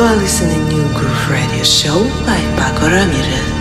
You are listening to New Groove Radio Show by Pako Ramirez.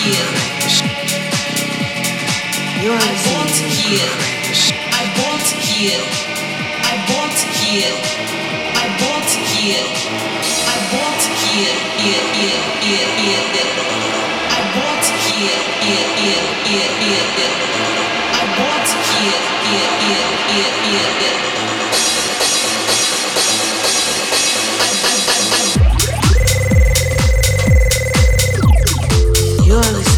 You're I want to hear. I want to hear. I want to hear. I want to hear. I want to hear. I want to I want to You're listening.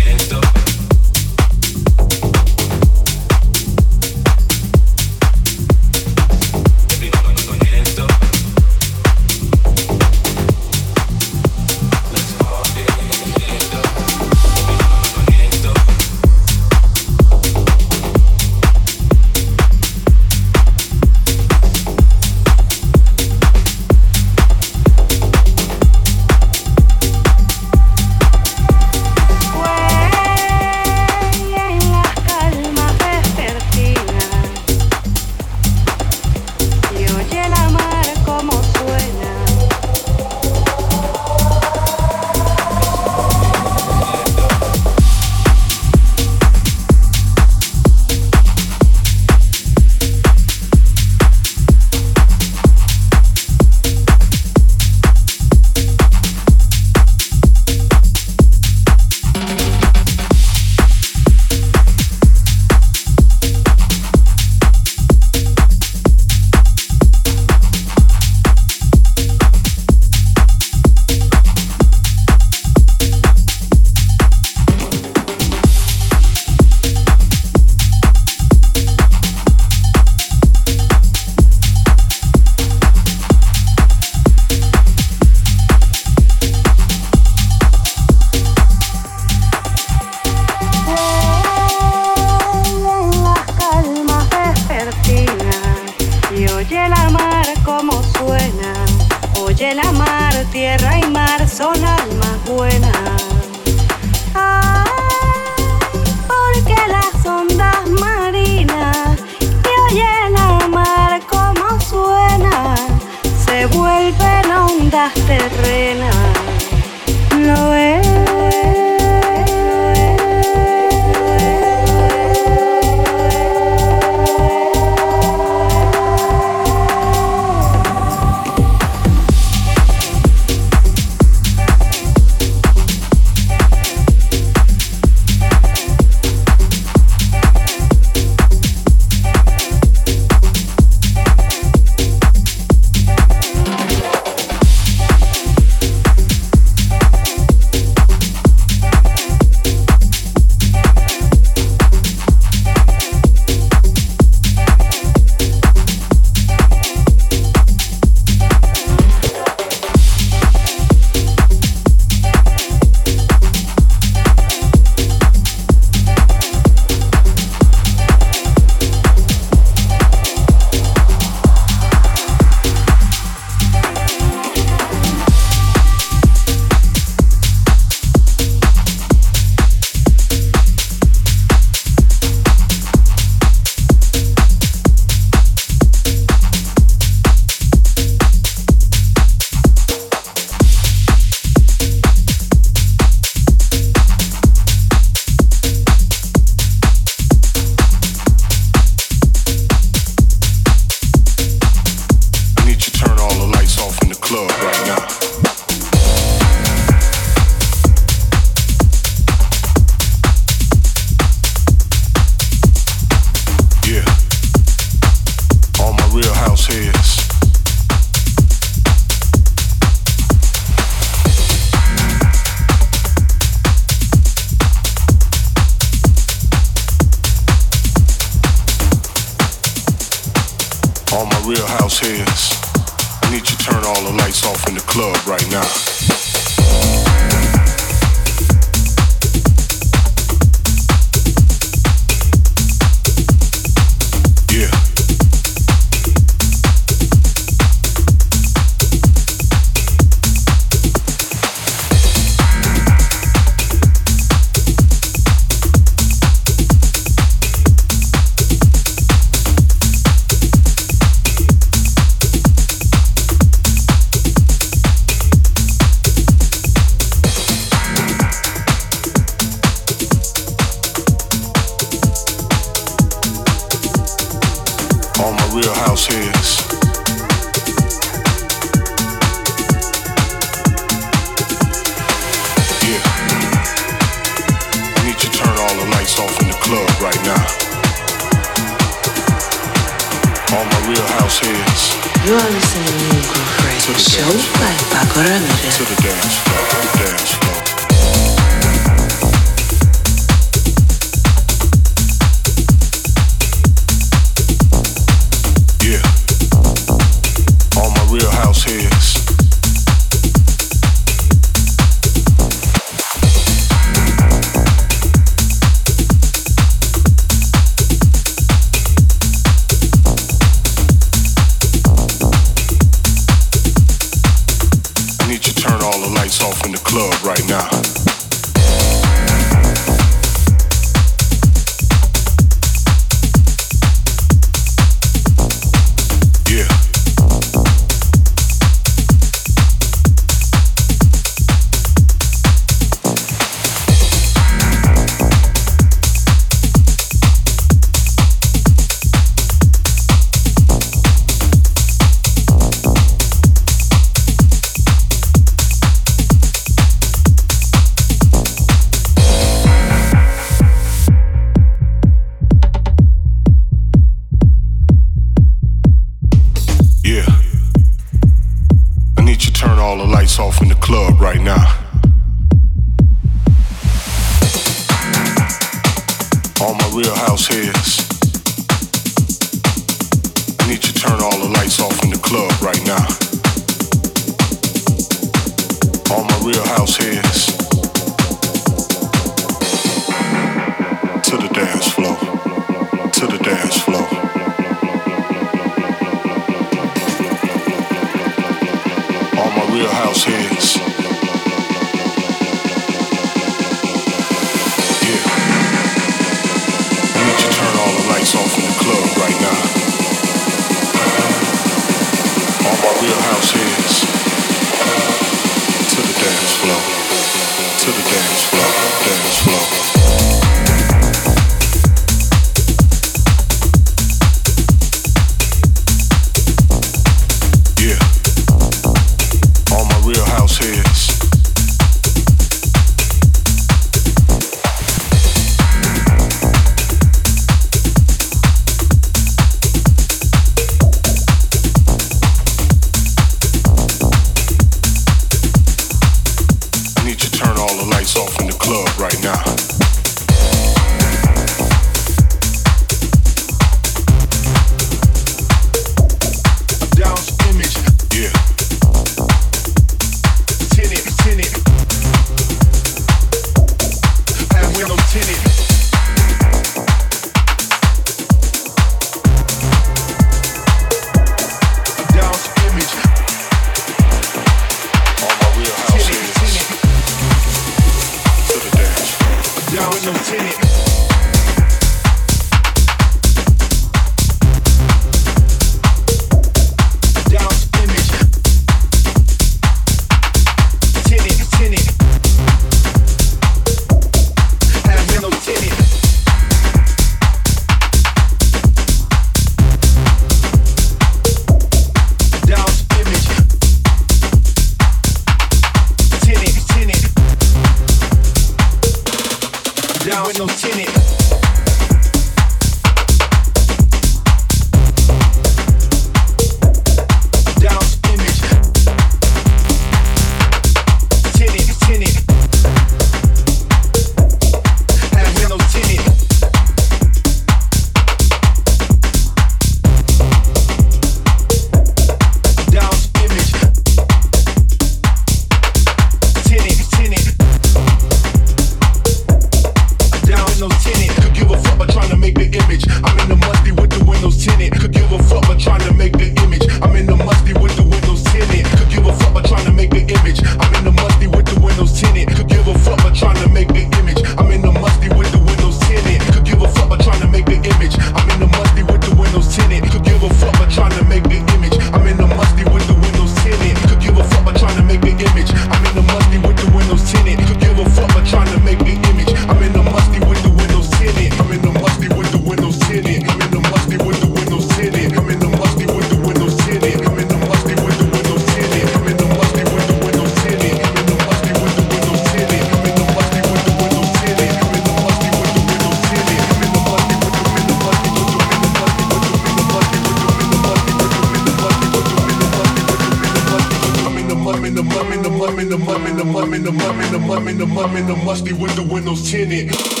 Mud, in the mud, in the musty with the windows tinted.